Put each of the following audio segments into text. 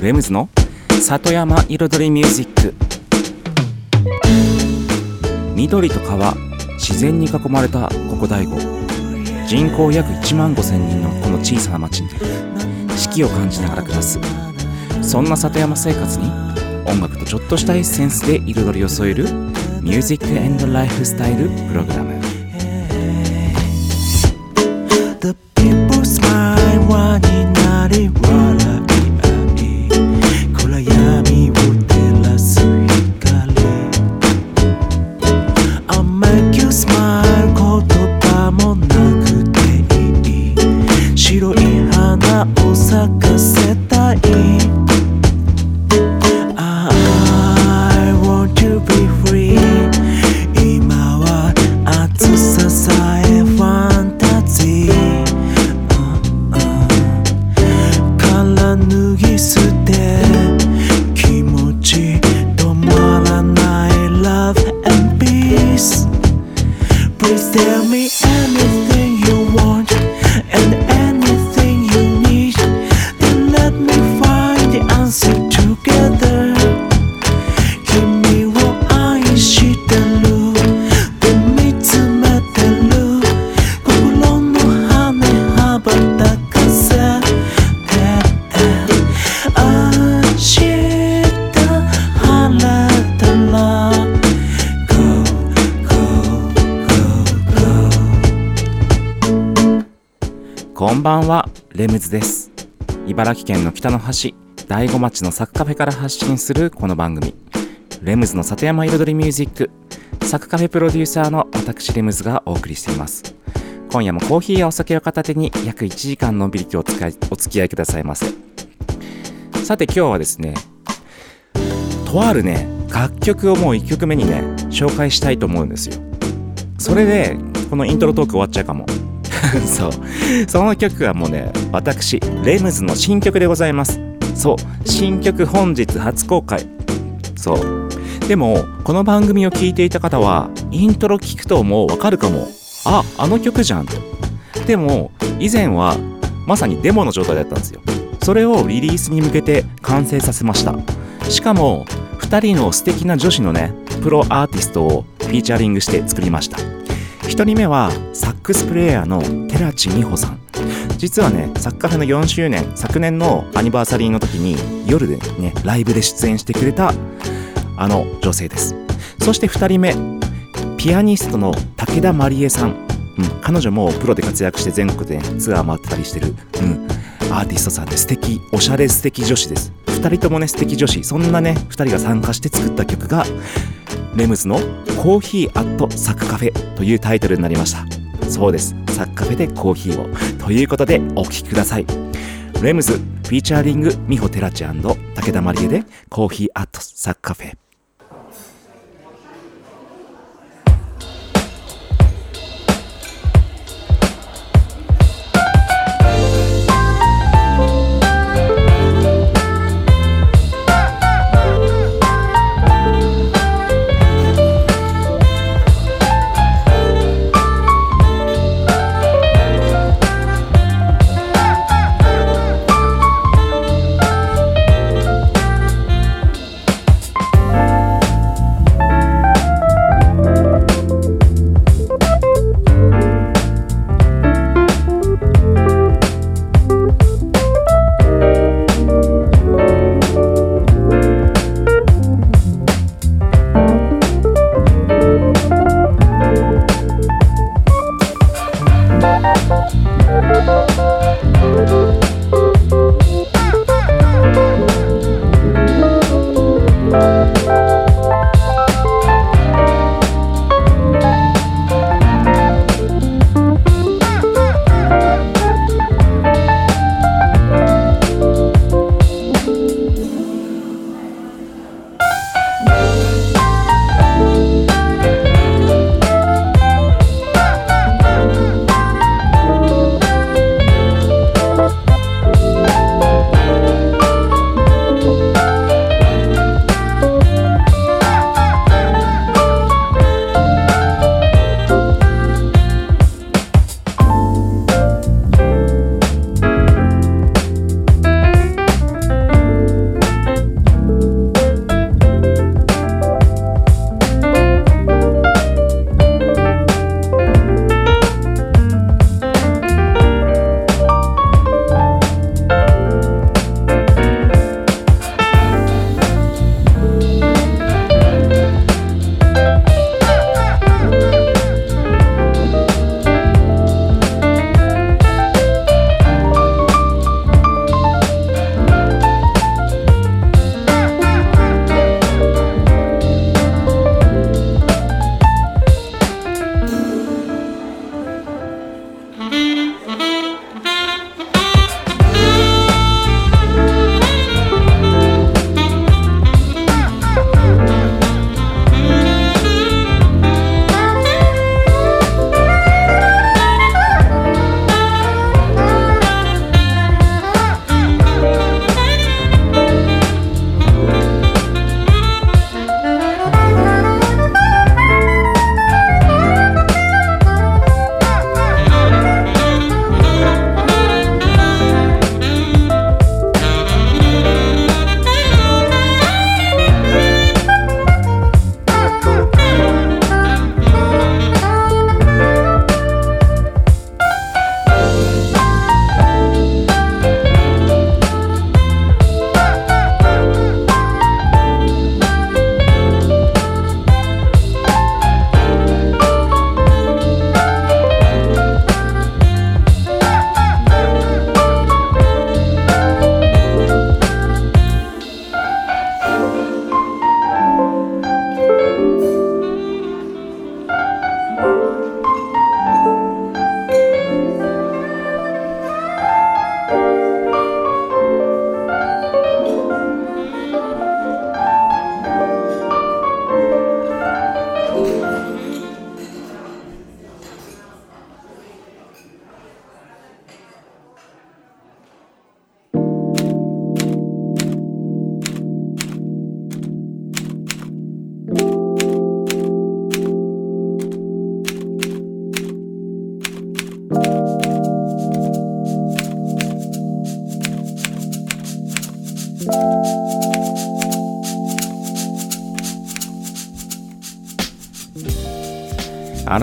レムズの里山彩りミュージック。緑と川自然に囲まれたここ大悟。人口約1万5千人のこの小さな町に四季を感じながら暮らす。そんな里山生活に音楽とちょっとしたエッセンスで彩りを添えるミュージックエンドライフスタイルプログラム。The people smile 輪になりはレムズです。茨城県の北の端大子町のサクカフェから発信するこの番組。レムズの里山彩りミュージック。サクカフェプロデューサーの私レムズがお送りしています。今夜もコーヒーやお酒を片手に約1時間のんびりとお使いお付き合いくださいませ。さて今日はですねとあるね楽曲をもう1曲目にね紹介したいと思うんですよ。それでこのイントロトーク終わっちゃうかも。そう。その曲はもうね私レムズの新曲でございます。そう。新曲本日初公開。そう。でもこの番組を聞いていた方はイントロ聞くともうわかるかも。ああの曲じゃんと。でも以前はまさにデモの状態だったんですよ。それをリリースに向けて完成させました。しかも2人の素敵な女子のねプロアーティストをフィーチャリングして作りました。1人目はサックスプレイヤーの寺地美穂さん。実はねサッカーフの4周年昨年のアニバーサリーの時に夜でねライブで出演してくれたあの女性です。そして2人目ピアニストの武田まりえさん、うん、彼女もプロで活躍して全国でツアー回ってたりしてる、うん、アーティストさんで素敵おしゃれ素敵女子です。2人ともね素敵女子。そんなね2人が参加して作った曲がレムズのコーヒーアットサクカフェというタイトルになりました。そうです。サクカフェでコーヒーを。ということでお聴きください。レムズフィーチャーリング美穂テラチ武田まりえでコーヒーアットサクカフェ「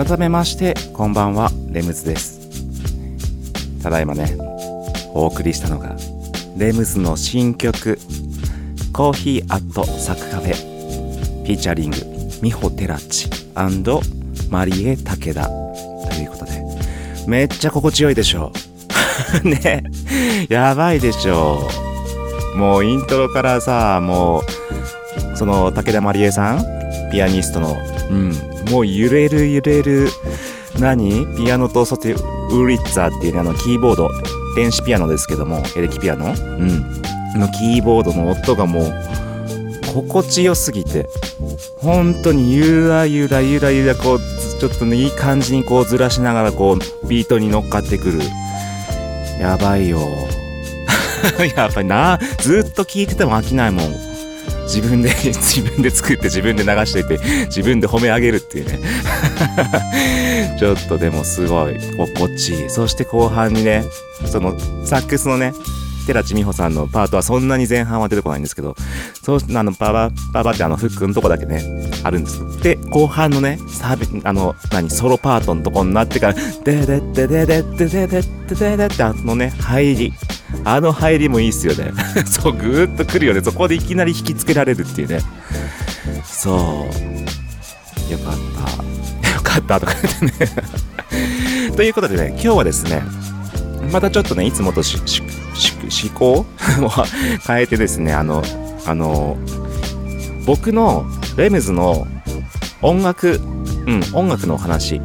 改めましてこんばんは。レムズです。ただいまねお送りしたのがレムズの新曲「コーヒーアットサクカフェ」フィーチャリングミホテラチマリエ武田。ということでめっちゃ心地よいでしょう。ねやばいでしょう。もうイントロからさもうその武田まりえさんピアニストのうんもう揺れる揺れる。何？ピアノとそしてウリッツァーっていうねあのキーボード。電子ピアノですけども。エレキピアノ？うん。のキーボードの音がもう心地よすぎて本当にゆらゆらゆらゆらこうちょっとねいい感じにこうずらしながらこうビートに乗っかってくる。やばいよ。やっぱりなずっと聴いてても飽きないもん。自分で 自分で作って自分で流していて自分で褒め上げるっていうね ちょっとでもすごい心地いいそして後半にねそのサックスのね寺地美穂さんのパートはそんなに前半は出てこないんですけど、そう、あの、パパ、パパってあの、フックのとこだけね、あるんです。で、後半のね、サービ、あの、何、ソロパートのとこになってから、でででででででででででってあのね、入り。あの入りもいいっすよね。そう、ぐーっと来るよね。そこでいきなり引きつけられるっていうね。そう。よかった。よかったとか言ってね ということでね、今日はですね、またちょっとね、いつもと、し、し、思考？を変えてですね、あの、あの、僕のレムズの音楽、うん、音楽の話、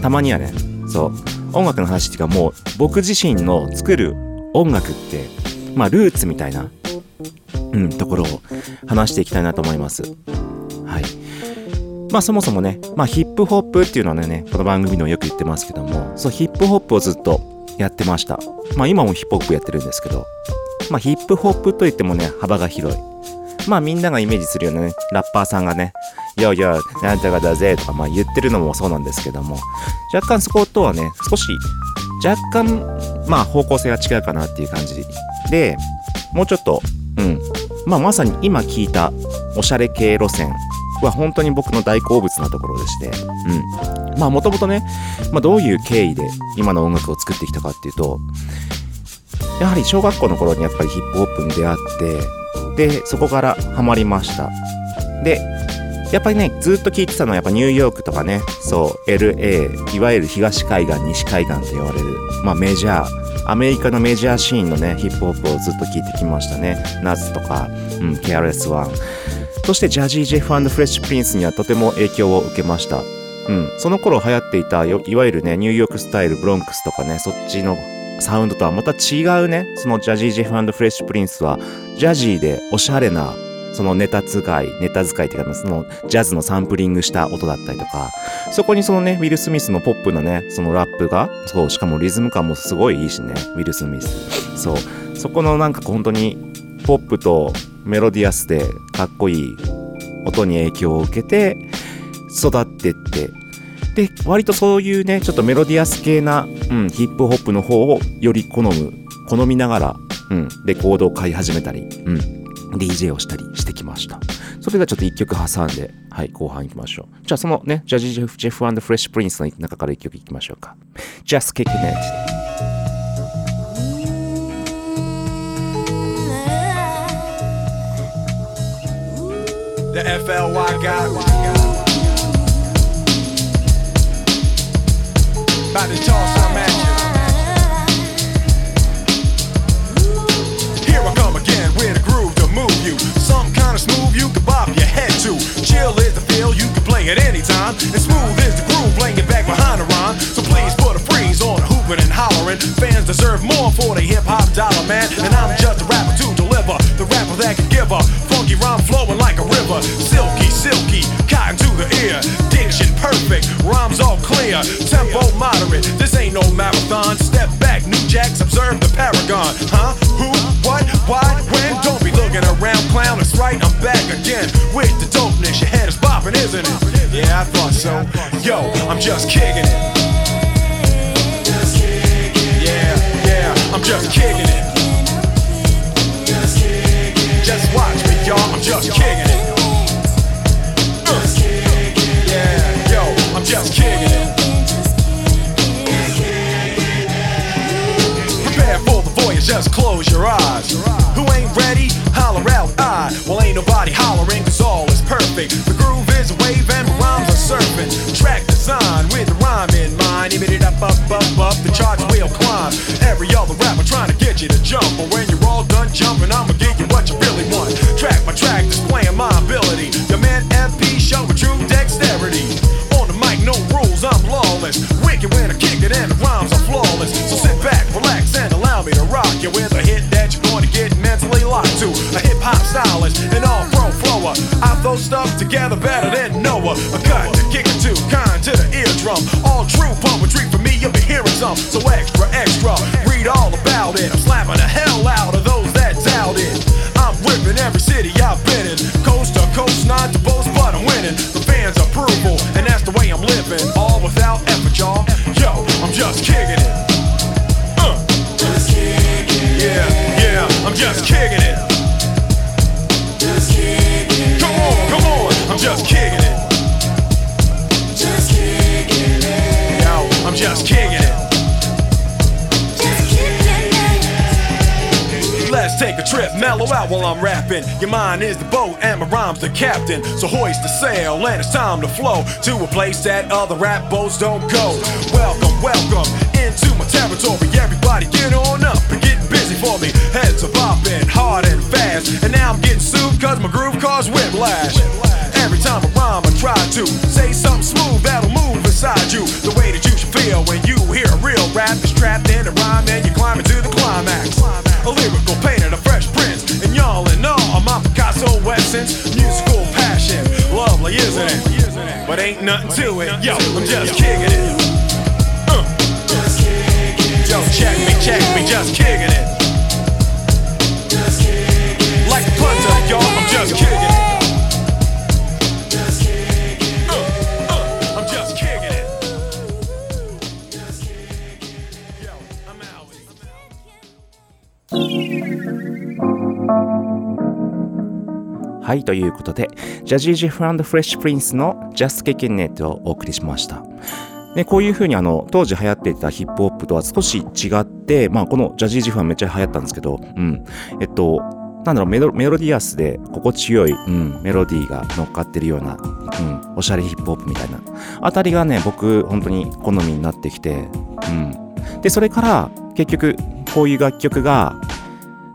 たまにはね、そう、音楽の話っていうかもう僕自身の作る音楽って、まあルーツみたいな、うん、ところを話していきたいなと思います。はい。まあそもそもね、まあヒップホップっていうのはね、この番組でもよく言ってますけども、そうヒップホップをずっとやってました。まあ今もヒップホップやってるんですけど、まあヒップホップといってもね、幅が広い。まあみんながイメージするようなね、ラッパーさんがね、よよ、なんとかだぜとかまあ言ってるのもそうなんですけども、若干そことはね、少し、若干、まあ方向性が違うかなっていう感じで、もうちょっと、うん、まあまさに今聞いたおしゃれ系路線は本当に僕の大好物なところでして、うん。まあもともとね、まあどういう経緯で今の音楽を作ってきたかっていうと、やはり小学校の頃にやっぱりヒップホップに出会って、で、そこからハマりました。で、やっぱりね、ずっと聴いてたのはやっぱニューヨークとかね、そう、LA、いわゆる東海岸、西海岸と言われる、まあメジャー、アメリカのメジャーシーンのね、ヒップホップをずっと聴いてきましたね。ナズとか、うん、KRS-One。そしてジャジー・ジェフフレッシュ・プリンスにはとても影響を受けました。うん、その頃流行っていたいわゆるねニューヨークスタイルブロンクスとかねそっちのサウンドとはまた違うねそのジャジー・ジェフフレッシュ・プリンスはジャジーでおしゃれなそのネタ使いネタ使いっていうかそのジャズのサンプリングした音だったりとかそこにそのねウィル・スミスのポップなねそのラップがそうしかもリズム感もすごいいいしねウィル・スミスそう。そこのなんか本当にポップとメロディアスでかっこいい音に影響を受けて育ってって。で割とそういうねちょっとメロディアス系な、うん、ヒップホップの方をより好む好みながら、うん、レコードを買い始めたり、うん、DJ をしたりしてきました。それではちょっと一曲挟んではい後半いきましょう。じゃあそのねジャジジェフ・ジェフフレッシュ・プリンスの中から一曲いきましょうか。Just Kicking It the FLY got About to toss some at you. You. Some kind of smooth you can bob your head to. Chill is the feel you can play at any time. And smooth is the groove, playing it back behind the rhyme. So please put a freeze on and hollering. Fans deserve more for the hip hop dollar, man. And I'm just a rapper to deliver. The rapper that can give a funky rhyme flowing like a river. Silky, silky, cotton to the ear. Diction perfect, rhymes all clear. Tempo moderate, this ain't no marathon. Step back, new jacks, observe the paragon. Huh? Who? What? Why? When? Don't be looking around, clown. It's right, I'm back again with the dopeness. Your head is bopping, isn't it? Yeah, I thought so. Yo, I'm just kicking it. Just kicking it. just watch me, y'all. I'm just kicking it. Yeah, yo, I'm just kicking it. Prepare for the voyage, just close your eyes. Who ain't ready? Holler out, I. Well, ain't nobody hollering, cause all is perfect. The groove is a wave and my rhymes are surfing. Track design with the rhyme mind. Even it up, up, up, up, the charts will climb. Every other rapper trying to get you to jump. But when you're all done jumping, I'ma give you what you really want. Track by track, displaying my ability. The man Wicked when I kick it and the rhymes are flawless. So sit back, relax, and allow me to rock you with a hit that you're going to get mentally locked to. A hip hop stylist, an all pro flower. I throw stuff together better than Noah. A cut to kick it to, kind to the eardrum. All true poetry for me, you'll be hearing some. So extra, extra, read all about it. I'm slapping the hell out of those that doubt it. I'm ripping every city I've been in. Coast to coast, not to boast, but I'm winning. The fans' approval, and that's the way y'all. Yo, I'm just kicking it. Uh. just kicking. Yeah, yeah, I'm just kicking it. Come on, come on, I'm just kicking it. Take a trip, mellow out while I'm rapping. Your mind is the boat and my rhyme's the captain. So hoist the sail and it's time to flow to a place that other rap boats don't go. Welcome, welcome into my territory. Everybody get on up and get busy for me. Heads are bopping hard and fast. And now I'm getting sued cause my groove caused whiplash. Every time I rhyme, I try to say something smooth that'll move inside you. The way that you should feel when you hear a real rap that's trapped in a rhyme and you're climbing to the climax. A lyrical painter, a fresh prince, and y'all in all my Picasso essence, musical passion. Lovely, isn't it? But ain't nothing to it. Yo, I'm just kicking it. Uh. Yo, check me, check me, just kicking it. Like a punter, y'all, I'm just kicking it. はい、ということで、ジャジージフランドフレッシュプリンスの Just Kicking It をお送りしました。で、こういう風にあの、当時流行っていたヒップホップとは少し違って、まあこのジャジージフランめっちゃ流行ったんですけど、うん。えっと、なんだろうメロ、メロディアスで心地よい、うん、メロディーが乗っかってるような、うん、おしゃれヒップホップみたいな、あたりがね、僕、本当に好みになってきて、うん。で、それから、結局、こういう楽曲が、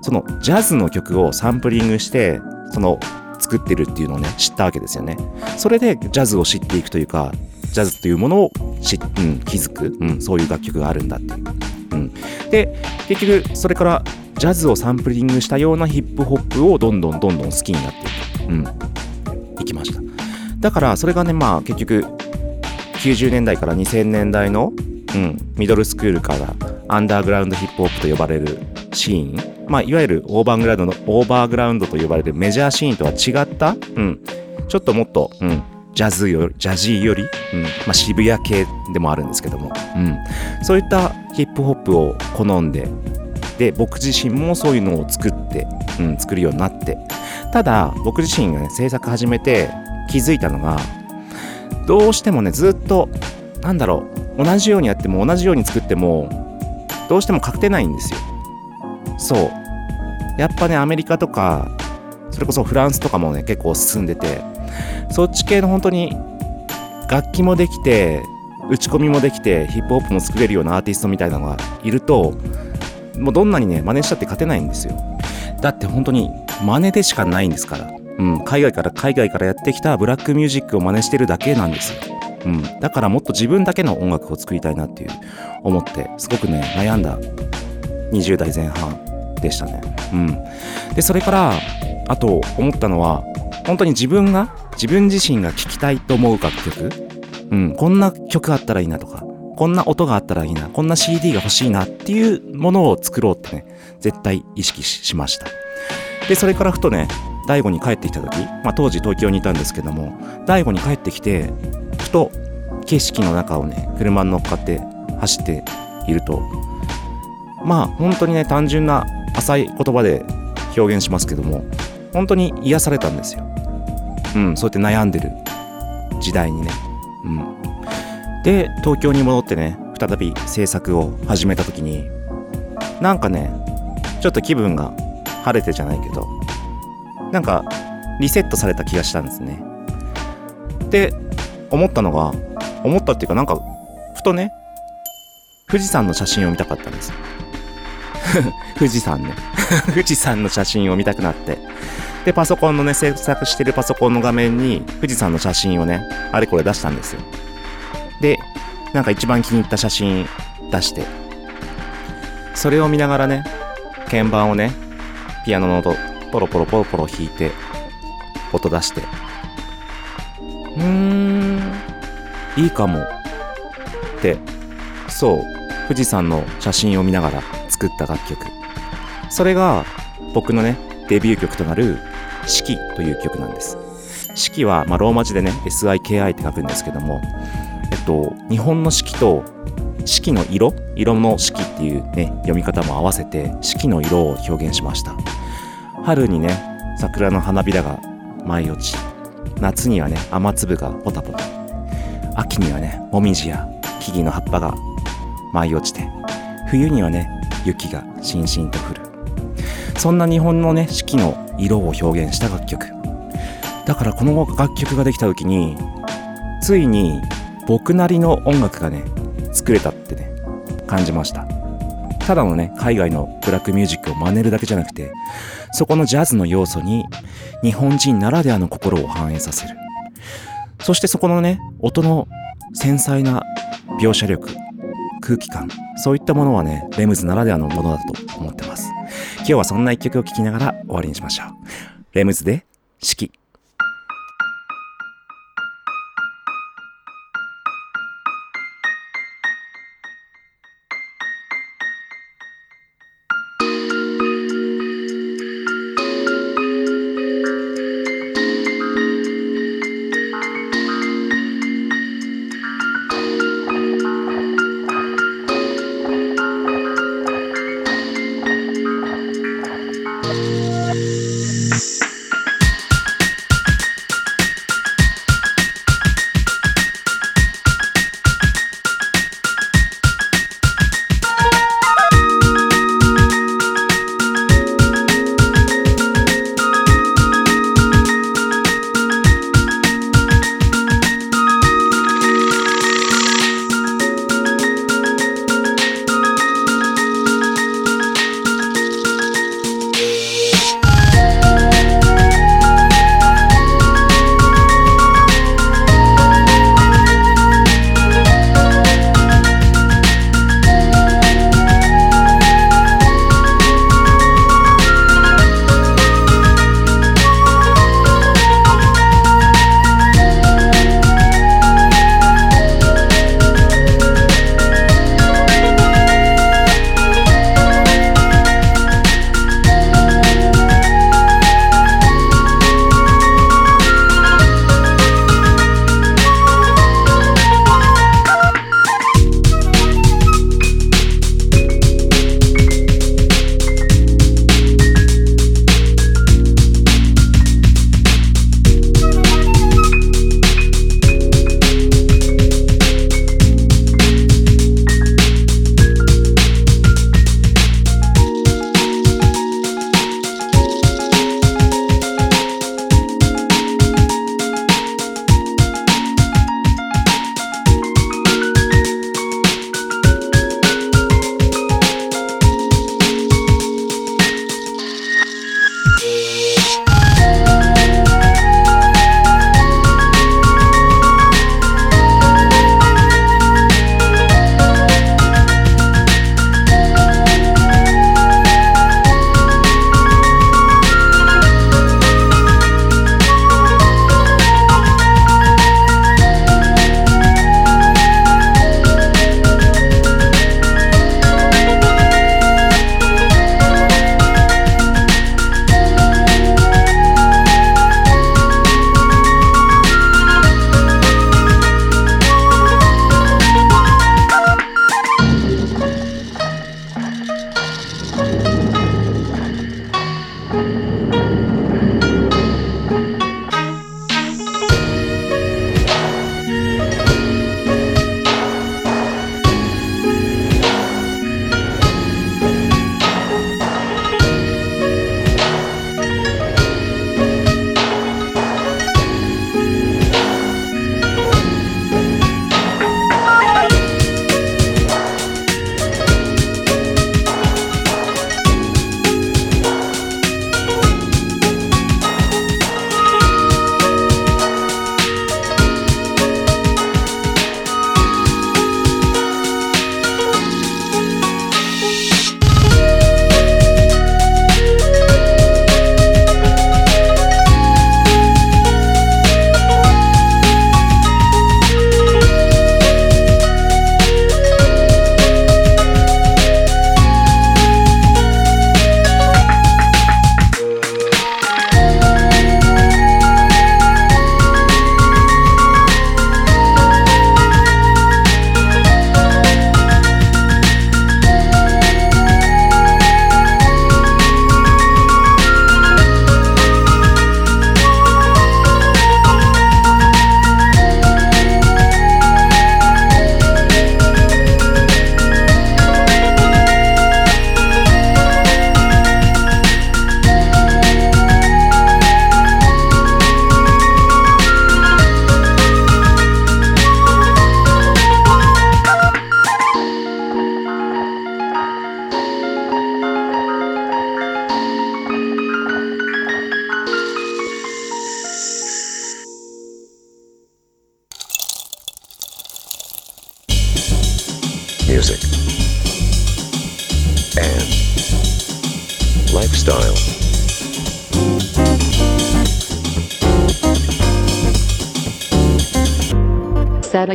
そのジャズの曲をサンプリングして、その作ってるっていうのをね、知ったわけですよね。それでジャズを知っていくというか、ジャズっていうものを知、うん、気づく、うん、そういう楽曲があるんだっていう。うん、で、結局、それからジャズをサンプリングしたようなヒップホップをどんどんどんどん好きになっていく。うん、いきました。だから、それがね、まあ結局、90年代から2000年代の、うん、ミドルスクールからアンダーグラウンドヒップホップと呼ばれるシーン、まあ、いわゆるオーバーグラウンドのオーバーグラウンドと呼ばれるメジャーシーンとは違った、うん、ちょっともっと、うん、ジャズより、ジャジーより、うん、まあ、渋谷系でもあるんですけども、うん、そういったヒップホップを好んで、で、僕自身もそういうのを作って、うん、作るようになって、ただ、僕自身がね、制作始めて気づいたのが、どうしてもね、ずっと、なんだろう、同じようにやっても同じように作っても、どうしても確定ないんですよ。そう。やっぱね、アメリカとか、それこそフランスとかもね、結構進んでて、そっち系の本当に楽器もできて、打ち込みもできて、ヒップホップも作れるようなアーティストみたいなのがいると、もうどんなにね、真似したって勝てないんですよ。だって本当に真似でしかないんですから。うん、海外から海外からやってきたブラックミュージックを真似してるだけなんですよ。うん、だからもっと自分だけの音楽を作りたいなっていう思ってすごくね悩んだ。20代前半でしたね。うん、でそれからあと思ったのは本当に自分が自分自身が聴きたいと思う楽曲、うん、こんな曲あったらいいなとかこんな音があったらいいなこんな CD が欲しいなっていうものを作ろうってね絶対意識しました。でそれからふとね大悟に帰ってきた時、まあ、当時東京にいたんですけども大悟に帰ってきてふと景色の中をね車に乗っかって走っていると。まあ本当にね単純な浅い言葉で表現しますけども本当に癒されたんですよ。うんそうやって悩んでる時代にねうん。で東京に戻ってね再び制作を始めた時になんかねちょっと気分が晴れてじゃないけどなんかリセットされた気がしたんですね。で思ったのが思ったっていうかなんかふとね富士山の写真を見たかったんです。よ富士山ね富士山の写真を見たくなって。でパソコンのね制作してるパソコンの画面に富士山の写真をねあれこれ出したんですよ。でなんか一番気に入った写真出して。それを見ながらね鍵盤をねピアノの音ポロポロポロポロ弾いて音出して。いいかも。って。そう。富士山の写真を見ながら作った楽曲。それが僕のねデビュー曲となる「四季」という曲なんです。四季は、まあ、ローマ字でね SIKI って書くんですけどもえっと日本の四季と四季の色？色の四季っていうね読み方も合わせて四季の色を表現しました。春にね桜の花びらが舞い落ち夏にはね雨粒がポタポタ。秋にはねもみじや木々の葉っぱが舞い落ちて冬にはね雪がしんしんと降る。そんな日本のね四季の色を表現した楽曲。だからこの楽曲ができた時についに僕なりの音楽がね作れたってね感じました。ただのね海外のブラックミュージックを真似るだけじゃなくてそこのジャズの要素に日本人ならではの心を反映させる。そしてそこのね音の繊細な描写力空気感そういったものはねレムズならではのものだと思ってます。今日はそんな一曲を聴きながら終わりにしましょう。レムズで四季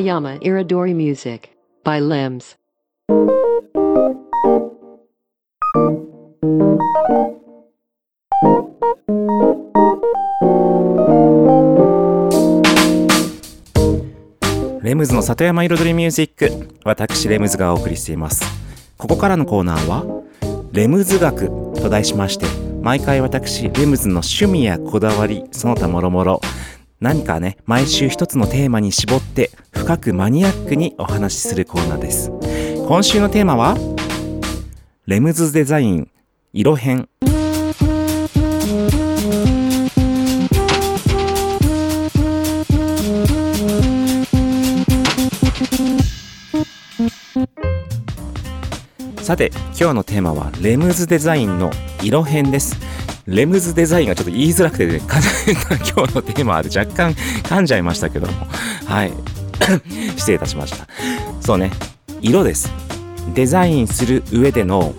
Satayama Iridori Music by Limbs. レムズの里山彩りミュージック私レムズがお送りしていますここからのコーナーはレムズ学と題しまして毎回私レムズの趣味やこだわりその他もろもろ何かね毎週一つのテーマに絞って深くマニアックにお話しするコーナーです。今週のテーマはレムズデザイン色編さて今日のテーマはレムズデザインの色編です。レムズデザインがちょっと言いづらくてね今日のテーマで若干噛んじゃいましたけども。はい。失礼いたしました。そうね色ですデザインする上での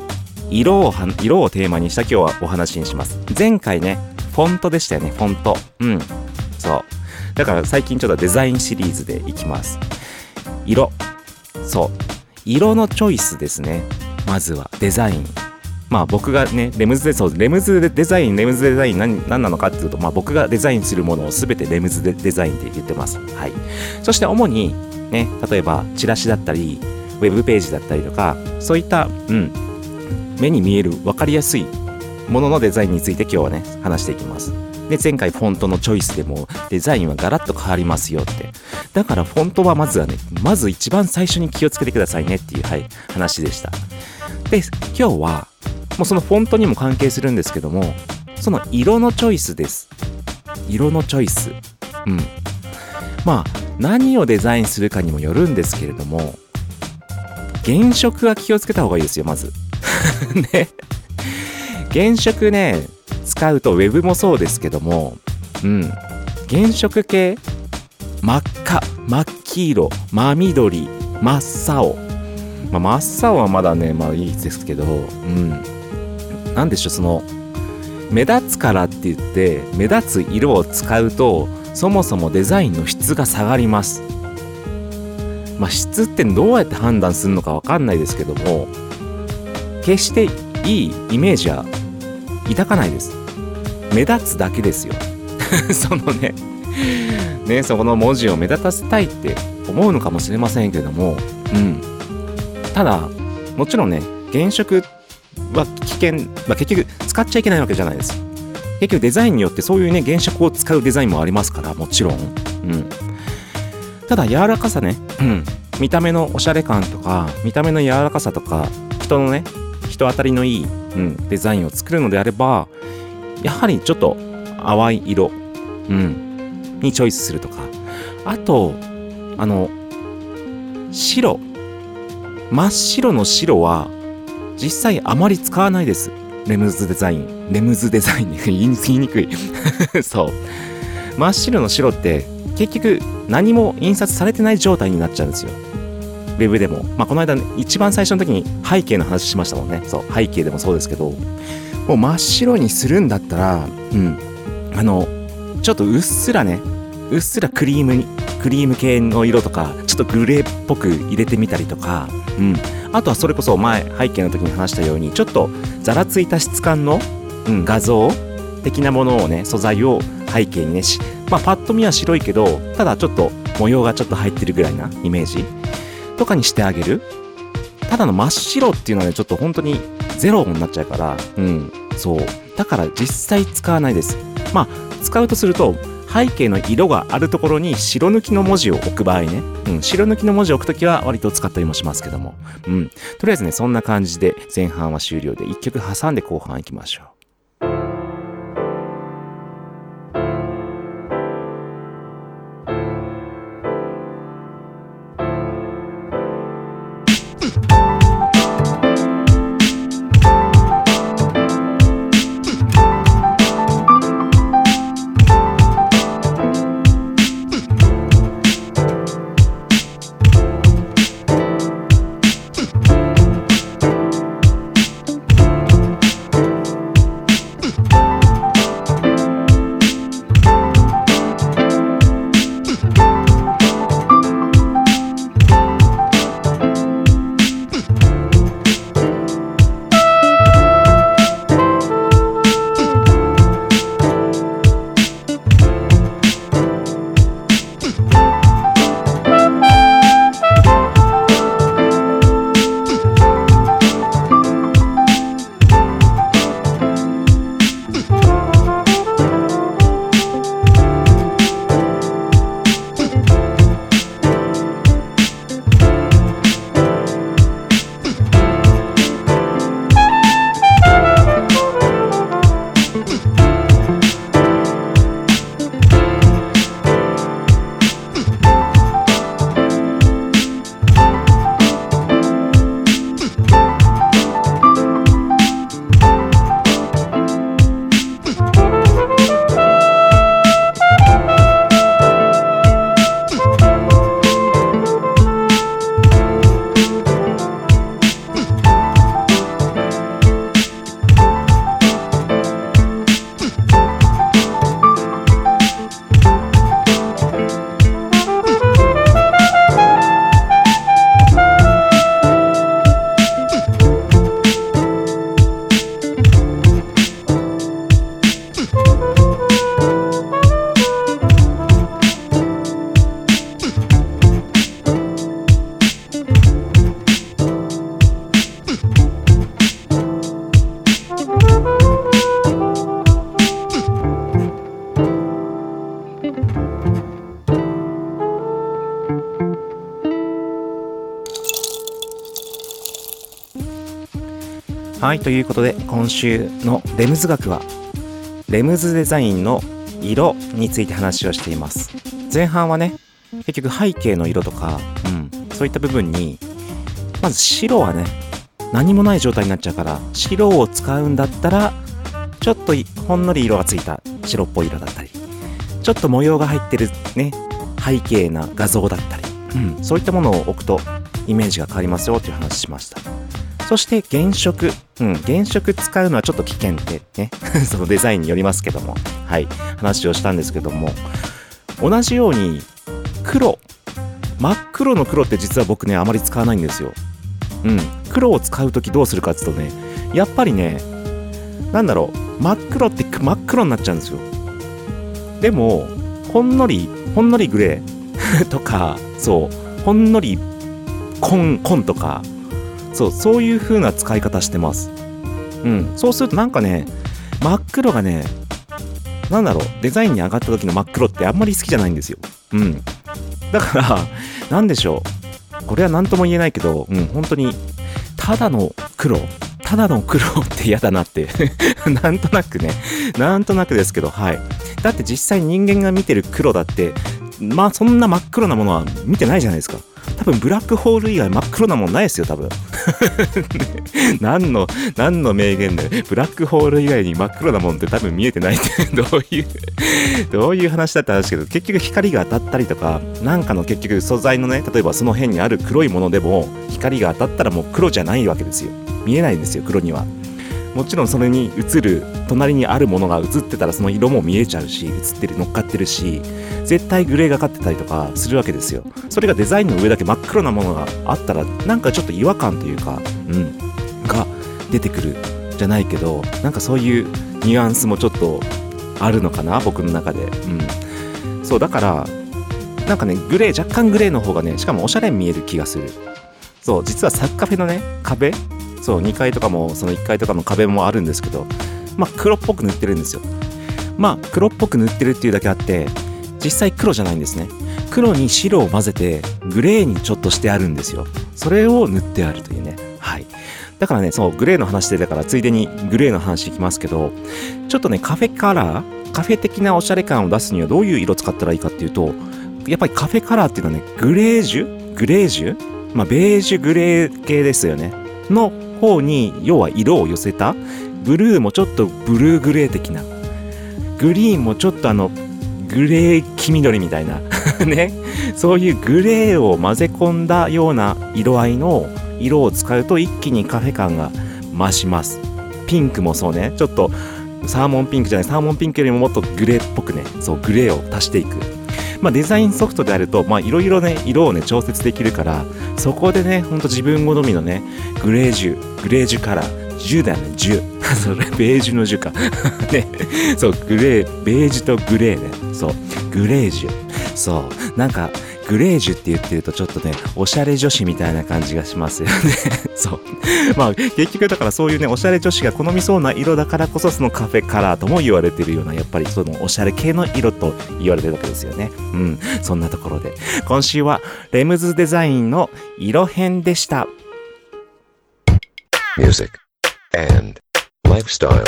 色を色をテーマにした今日はお話にします。前回ねフォントでしたよねフォント。うん。そう。だから最近ちょっとデザインシリーズでいきます。色。そう。色のチョイスですね。まずはデザイン。まあ僕がねレムズでそうレムズデザインレムズデザイン何何なのかっていうと、まあ、僕がデザインするものを全てレムズデデザインって言ってます。はい。そして主にね例えばチラシだったりウェブページだったりとかそういったうん目に見える分かりやすいもののデザインについて今日はね話していきます。で前回フォントのチョイスでもデザインはガラッと変わりますよって。だからフォントはまずはねまず一番最初に気をつけてくださいねっていうはい話でした。で今日はもうそのフォントにも関係するんですけどもその色のチョイスです。色のチョイス。うん。まあ何をデザインするかにもよるんですけれども原色は気をつけた方がいいですよまず。ね。原色ね使うとウェブもそうですけどもうん。原色系真っ赤真っ黄色真緑真っ青。まあ、真っ青はまだねまあいいですけどうん。なんでしょうその目立つからって言って目立つ色を使うとそもそもデザインの質が下がります。まあ質ってどうやって判断するのかわかんないですけども決していいイメージは抱かないです。目立つだけですよ。そのねねそこの文字を目立たせたいって思うのかもしれませんけどもうん。ただもちろんね原色は危険、まあ、結局使っちゃいけないわけじゃないです。結局デザインによってそういうね原色を使うデザインもありますからもちろん。うん。ただ柔らかさね、うん、見た目のおしゃれ感とか見た目の柔らかさとか人のね人当たりのいい、うん、デザインを作るのであればやはりちょっと淡い色、うん、にチョイスするとか。あとあの白。真っ白の白は実際あまり使わないです。レムズデザイン。レムズデザイン。に言いにくい。そう。真っ白の白って結局何も印刷されてない状態になっちゃうんですよ。ウェブでも、まあ、この間、ね、一番最初の時に背景の話しましたもんね。そう。背景でもそうですけど。もう真っ白にするんだったらうん。あのちょっとうっすらね。うっすらクリームにクリーム系の色とかちょっとグレーっぽく入れてみたりとか、うん、あとはそれこそ前背景の時に話したようにちょっとざらついた質感の、うん、画像的なものをね素材を背景にねしまあパッと見は白いけどただちょっと模様がちょっと入ってるぐらいなイメージとかにしてあげる。ただの真っ白っていうのはねちょっと本当にゼロになっちゃうから。うんそう。だから実際使わないです。まあ使うとすると背景の色があるところに白抜きの文字を置く場合ね、うん、白抜きの文字を置くときは割と使ったりもしますけども、うん、とりあえずね、そんな感じで前半は終了で1曲挟んで後半行きましょう。はいということで今週のレムズ学はレムズデザインの色について話をしています。前半はね結局背景の色とか、うん、そういった部分にまず白はね何もない状態になっちゃうから白を使うんだったらちょっとほんのり色がついた白っぽい色だったり。ちょっと模様が入ってるね背景な画像だったり、うん、そういったものを置くとイメージが変わりますよという話しました。そして原色、うん、原色使うのはちょっと危険ってね。そのデザインによりますけども。はい。話をしたんですけども。同じように黒。真っ黒の黒って実は僕ねあまり使わないんですよ。うん。黒を使う時どうするかっていうとねやっぱりねなんだろう。真っ黒って真っ黒になっちゃうんですよ。でもほんのりほんのりグレーとかそう。ほんのり紺紺とかそうそういう風な使い方してます。うん。そうするとなんかね真っ黒がねなんだろうデザインに上がった時の真っ黒ってあんまり好きじゃないんですよ。うん。だからなんでしょう。これは何とも言えないけどうん本当にただの黒ただの黒って嫌だなって なんとなくねなんとなくですけどはい。だって実際人間が見てる黒だってまあそんな真っ黒なものは見てないじゃないですか。多分ブラックホール以外真っ黒なもんないですよ多分。何の何の名言でブラックホール以外に真っ黒なもんって多分見えてないってどういうどういう話だったんですけど結局光が当たったりとかなんかの結局素材のね例えばその辺にある黒いものでも光が当たったらもう黒じゃないわけですよ。見えないんですよ黒にはもちろんそれに映る隣にあるものが映ってたらその色も見えちゃうし映ってる乗っかってるし絶対グレーがかってたりとかするわけですよ。それがデザインの上だけ真っ黒なものがあったらなんかちょっと違和感というかうんが出てくるじゃないけどなんかそういうニュアンスもちょっとあるのかな僕の中で。うん。そうだからなんかねグレー若干グレーの方がねしかもおしゃれに見える気がする。そう実はサッカフェのね壁そう2階とかもその1階とかの壁もあるんですけどまあ黒っぽく塗ってるんですよ。まあ黒っぽく塗ってるっていうだけあって実際黒じゃないんですね。黒に白を混ぜてグレーにちょっとしてあるんですよ。それを塗ってあるというね。はい。だからねそうグレーの話してたからついでにグレーの話いきますけどちょっとねカフェカラーカフェ的なおしゃれ感を出すにはどういう色使ったらいいかっていうとやっぱりカフェカラーっていうのはねグレージュグレージュまあベージュグレー系ですよね。の方に要は色を寄せたブルーもちょっとブルーグレー的なグリーンもちょっとあのグレー黄緑みたいな ね。そういうグレーを混ぜ込んだような色合いの色を使うと一気にカフェ感が増します。ピンクもそうね。ちょっとサーモンピンクじゃないサーモンピンクよりももっとグレーっぽくね。そうグレーを足していく。まあ、デザインソフトであると、まあ、いろいろね、色をね、調節できるから、そこでね、ほんと自分好みのね、グレージュ、グレージュカラー、ジュだよね、ジュ。それ、ベージュのジュか。ね。そう、グレー、ベージュとグレーね。そう、グレージュ。そう、なんか、グレージュって言ってるとちょっとね、おしゃれ女子みたいな感じがしますよね。そう。まあ、結局だからそういうね、おしゃれ女子が好みそうな色だからこそ、そのカフェカラーとも言われてるような、やっぱりそのおしゃれ系の色と言われてるわけですよね。うん。そんなところで。今週は、レムズデザインの色編でした。Music and lifestyle.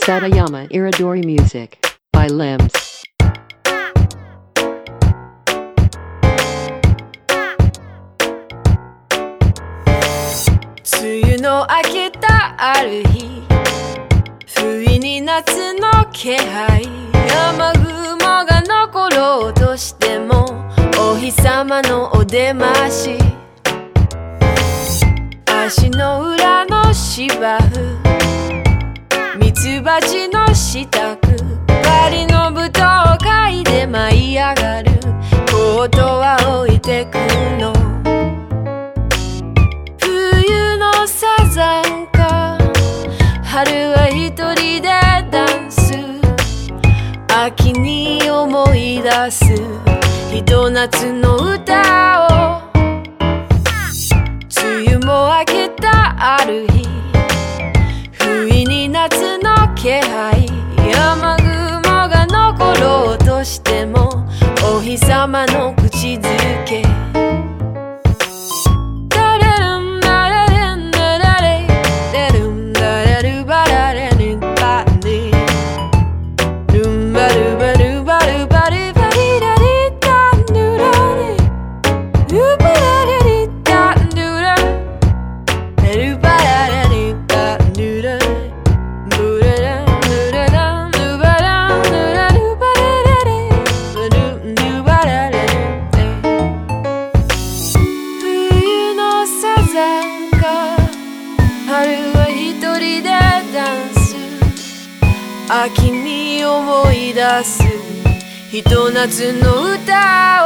Satayama Iridori Music by Limbs. の明けたある日不意に夏の気配雨雲が残ろうとしてもお日様のお出まし足の裏の芝生ミツバチの支度パリの舞踏会で舞い上がる。コートは置いてくの秋に思い出す。ひと夏の歌を。梅雨も明けたある日。不意に夏の気配。雨雲が残ろうとしてもお日様の口づけ。ひと夏の歌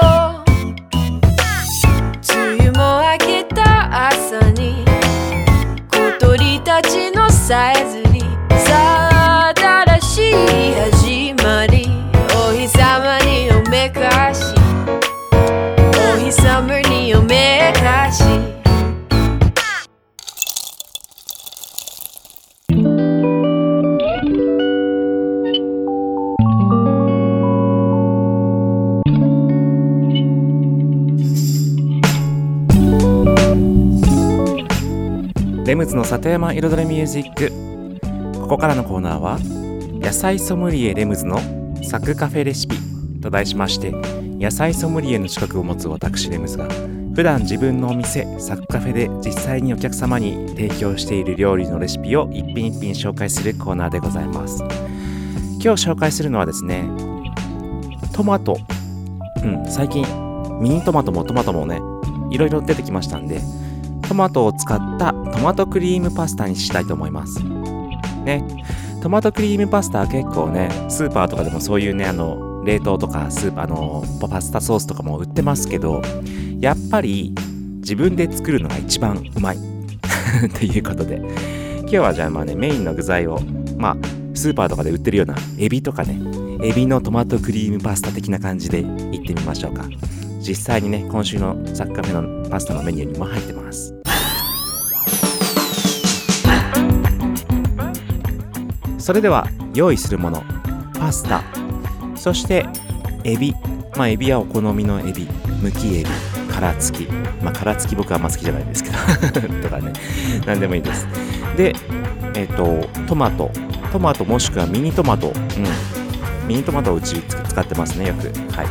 ムズの里山彩りミュージック。ここからのコーナーは野菜ソムリエレムズのサクカフェレシピと題しまして野菜ソムリエの資格を持つ私レムズが普段自分のお店サクカフェで実際にお客様に提供している料理のレシピを一品一品紹介するコーナーでございます。今日紹介するのはですねトマト。うん最近ミニトマトもトマトもねいろいろ出てきましたんでトマトを使ったトマトクリームパスタにしたいと思います。ね。トマトクリームパスタは結構ね、スーパーとかでもそういうね、あの、冷凍とかスーパーのパスタソースとかも売ってますけど、やっぱり自分で作るのが一番うまい。ということで、今日はじゃあまあね、メインの具材を、まあ、スーパーとかで売ってるようなエビとかね、エビのトマトクリームパスタ的な感じでいってみましょうか。実際にね、今週のサッカフェのパスタのメニューにも入ってます。それでは用意するものパスタ。そしてエビ。まあエビはお好みのエビ。むきエビ。殻付き。まあ殻付き僕はあんま好きじゃないんですけど。とかね。何でもいいです。でえっ、とトマト。トマトもしくはミニトマト。うん。ミニトマトをうち使ってますねよく。はい。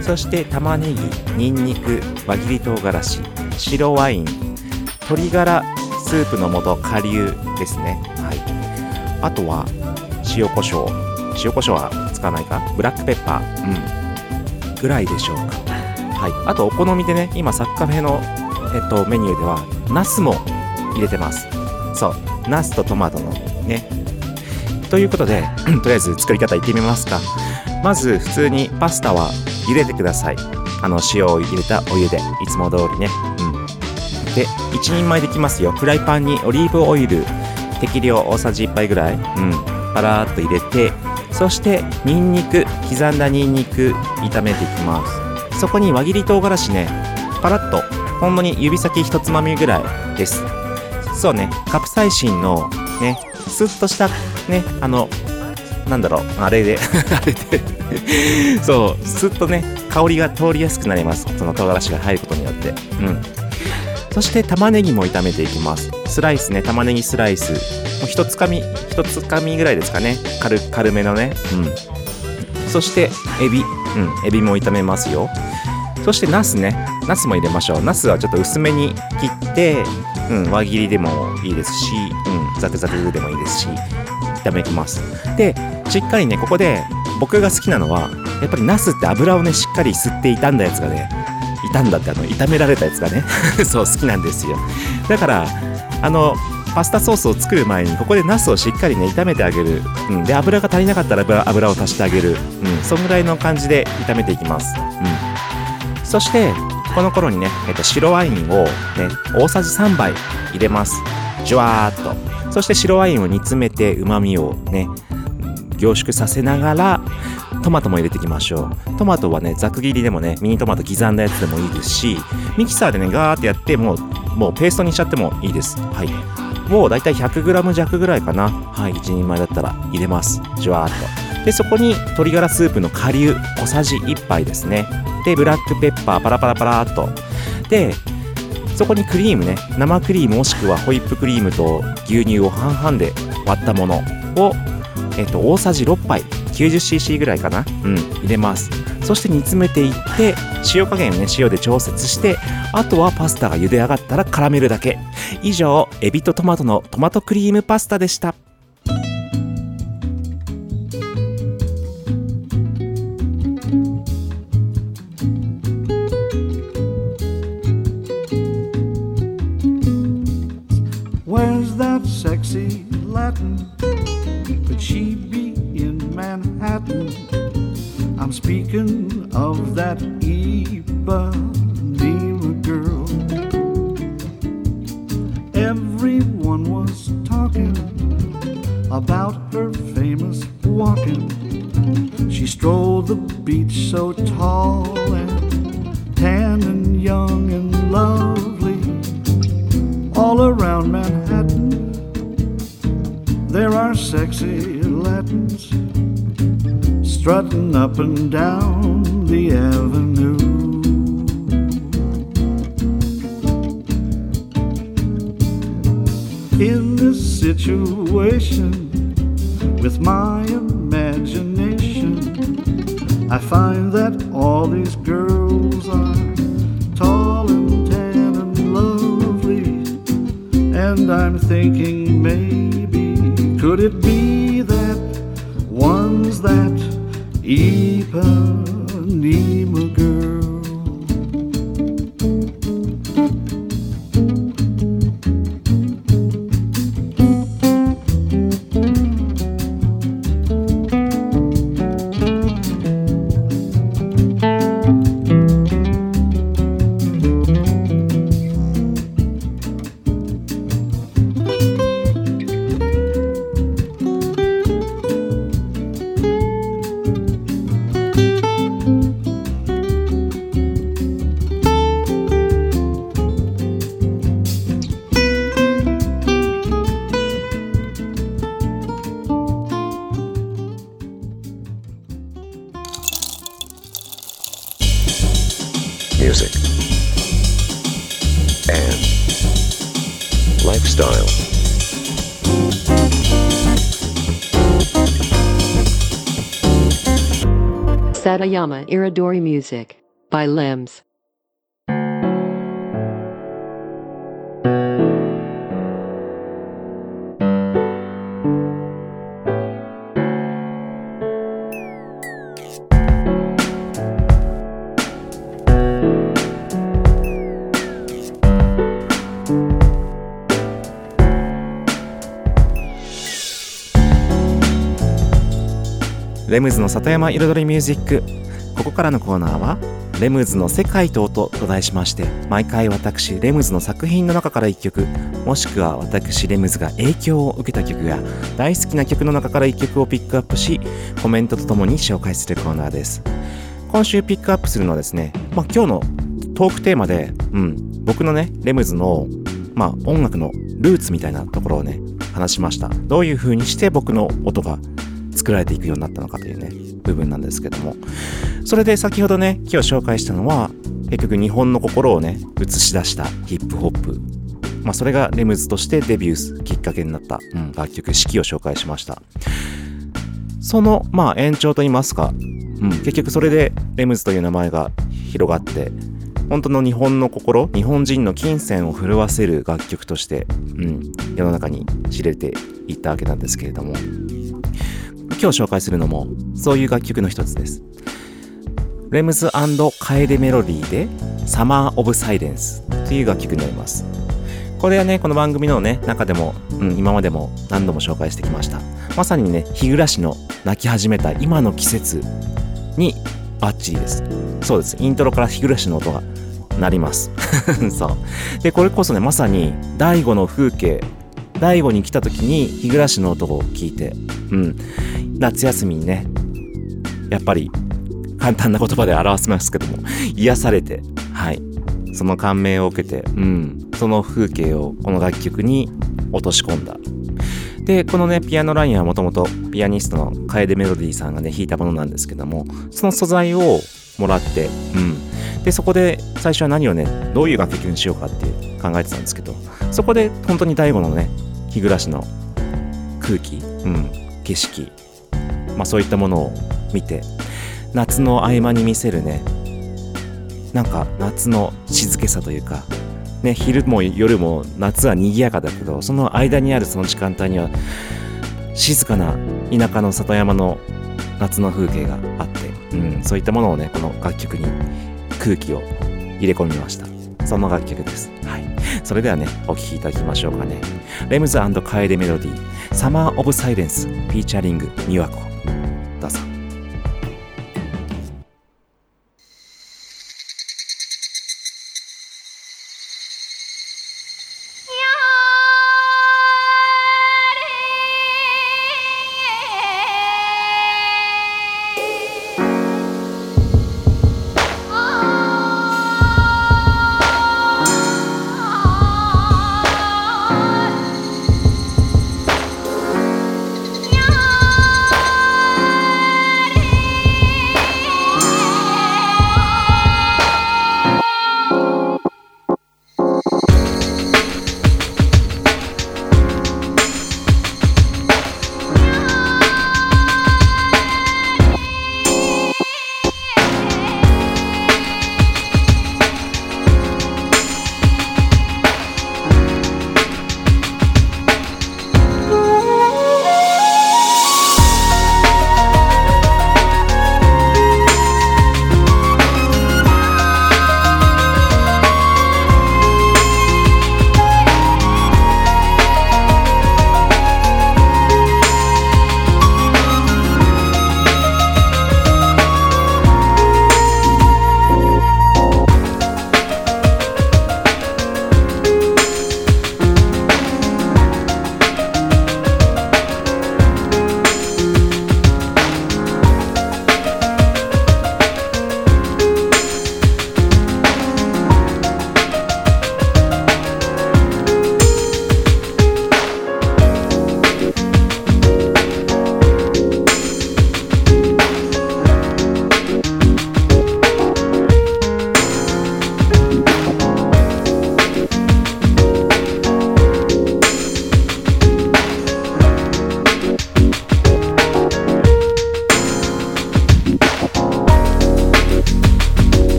そして玉ねぎ。にんにく輪切り唐辛子。白ワイン。鶏ガラスープの素。顆粒ですね。あとは塩コショウ。塩コショウは使わないか？ブラックペッパー。うん。ぐらいでしょうか。はい。あとお好みでね今サッカフェのえっとメニューではナスも入れてます。そう。ナスとトマトのね。ということで とりあえず作り方いってみますか。まず普通にパスタは茹でてください。あの塩を入れたお湯で。いつも通りね。うん。で1人前できますよ。フライパンにオリーブオイル適量大さじ1杯ぐらい、うん、パラーっと入れてそしてニンニク刻んだニンニク炒めていきます。そこに輪切り唐辛子ね。パラッとほんのに指先一つまみぐらいです。そうね。カプサイシンのねスッとしたねあのなんだろう。あれで あれで。そう。スッとね香りが通りやすくなります。その唐辛子が入ることによって。うん。そして玉ねぎも炒めていきます。スライスね、玉ねぎスライス。もう一つかみ、一つかみぐらいですかね。軽、軽めのね。うん。そして、エビ。うん、エビも炒めますよ。そして、ナスね。ナスも入れましょう。ナスはちょっと薄めに切って、うん、輪切りでもいいですし、うん、ザクザクでもいいですし、炒めきます。で、しっかりね、ここで、僕が好きなのは、やっぱりナスって油をね、しっかり吸って傷んだやつがね、傷んだってあの炒められたやつがね そう好きなんですよだからあのパスタソースを作る前にここでナスをしっかりね炒めてあげる、うん、で油が足りなかったら油を足してあげる、うん、そんぐらいの感じで炒めていきます、うん、そしてこの頃にね、えっと、白ワインを、ね、大さじ3杯入れます。ジュワーっと。そして白ワインを煮詰めてうまみをね凝縮させながらトマトも入れていきましょう。トマトはねざく切りでもねミニトマト刻んだやつでもいいですしミキサーでねガーってやってもうもうペーストにしちゃってもいいです。はい。もうだいたい 100g 弱ぐらいかな。はい。1人前だったら入れます。じわーっと。でそこに鶏ガラスープの顆粒小さじ1杯ですね。でブラックペッパーパラパラパラっと。でそこにクリームね。生クリームもしくはホイップクリームと牛乳を半々で割ったものをえっと、大さじ6杯。90cc ぐらいかな。うん。入れます。そして煮詰めていって塩加減をね塩で調節してあとはパスタが茹で上がったら絡めるだけ。以上エビとトマトのトマトクリームパスタでした。Speaking of that Ipanema girl. Everyone was talking about her famous walking. She strolled the beach so tall and tan and young and lovely. All around Manhattan, there are sexy Latins strutting up and down the avenue. In this situation, with my imagination, I find that all these girls are tall and tan and lovely. And I'm thinking maybe, could it be that one's that 一碰 Satayama Iridori Music by Limbs. レムズの里山彩りミュージック。ここからのコーナーはレムズの世界と音と題しまして毎回私レムズの作品の中から1曲もしくは私レムズが影響を受けた曲や大好きな曲の中から1曲をピックアップしコメントとともに紹介するコーナーです。今週ピックアップするのはですね、まあ、今日のトークテーマで、うん、僕のねレムズの、まあ、音楽のルーツみたいなところをね話しました。どういう風にして僕の音が作られていくようになったのかというね部分なんですけども。それで先ほどね今日紹介したのは結局日本の心をね映し出したヒップホップ。まあそれがレムズとしてデビューすきっかけになった、うん、楽曲「四季」を紹介しました。そのまあ延長といいますか、うん、結局それでレムズという名前が広がって本当の日本の心日本人の金銭を震わせる楽曲として、うん、世の中に知れていったわけなんですけれども。今日紹介するのもそういう楽曲の一つです。レムズカエデメロディーでサマー・オブ・サイレンスという楽曲になります。これはね、この番組のね、中でも、うん、今までも何度も紹介してきました。まさにね、日暮らしの泣き始めた今の季節にバッチリです。そうです。イントロから日暮らしの音が鳴ります。そう。で、これこそね、まさに第五の風景大悟に来た時に日暮らしの音を聞いて、うん、夏休みにね、やっぱり簡単な言葉で表せますけども、癒されて、はい、その感銘を受けて、うん、その風景をこの楽曲に落とし込んだ。で、このね、ピアノラインはもともとピアニストの楓メロディーさんがね、弾いたものなんですけども、その素材をもらって、うん。で、そこで最初は何をね、どういう楽曲にしようかって考えてたんですけど、そこで本当に大悟のね、日暮らしの空気、うん、景色、まあそういったものを見て、夏の合間に見せるね、なんか夏の静けさというか、ね、昼も夜も夏は賑やかだけど、その間にあるその時間帯には、静かな田舎の里山の夏の風景があって、うん、そういったものをね、この楽曲に空気を入れ込みました。その楽曲です。それではね、お聴きいただきましょうかね。レムズカエデメロディー、サマー・オブ・サイレンス、フィーチャリング、ミワコ。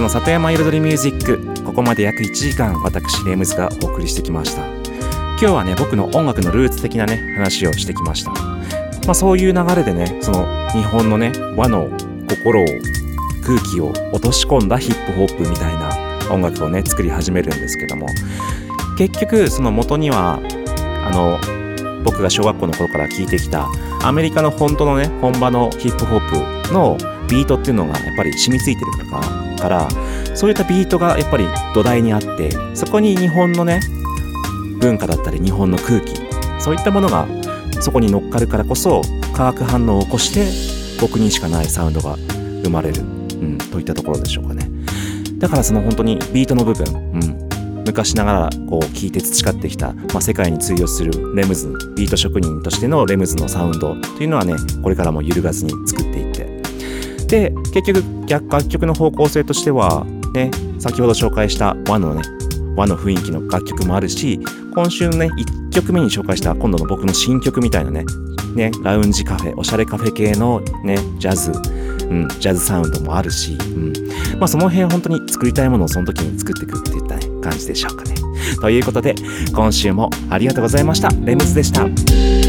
ズの里山彩りミュージック。ここまで約1時間私レムズがお送りしてきました。今日はね僕の音楽のルーツ的なね話をしてきました。まあそういう流れでねその日本のね和の心を空気を落とし込んだヒップホップみたいな音楽をね作り始めるんですけども。結局その元にはあの僕が小学校の頃から聴いてきたアメリカの本当のね本場のヒップホップのビートっていうのがやっぱり染みついてるからそういったビートがやっぱり土台にあってそこに日本のね文化だったり日本の空気そういったものがそこに乗っかるからこそ化学反応を起こして僕にしかないサウンドが生まれる、うん、といったところでしょうかね。だからその本当にビートの部分、うん、昔ながらこう聴いて培ってきた、まあ、世界に通用するレムズビート職人としてのレムズのサウンドというのはねこれからも揺るがずに作っていって。で結局楽曲の方向性としてはね先ほど紹介した和のね和の雰囲気の楽曲もあるし今週のね1曲目に紹介した今度の僕の新曲みたいなねねラウンジカフェおしゃれカフェ系のねジャズうん、ジャズサウンドもあるし、うん、まあその辺本当に作りたいものをその時に作っていくっていった、ね、感じでしょうかね。ということで今週もありがとうございました。レムズでした。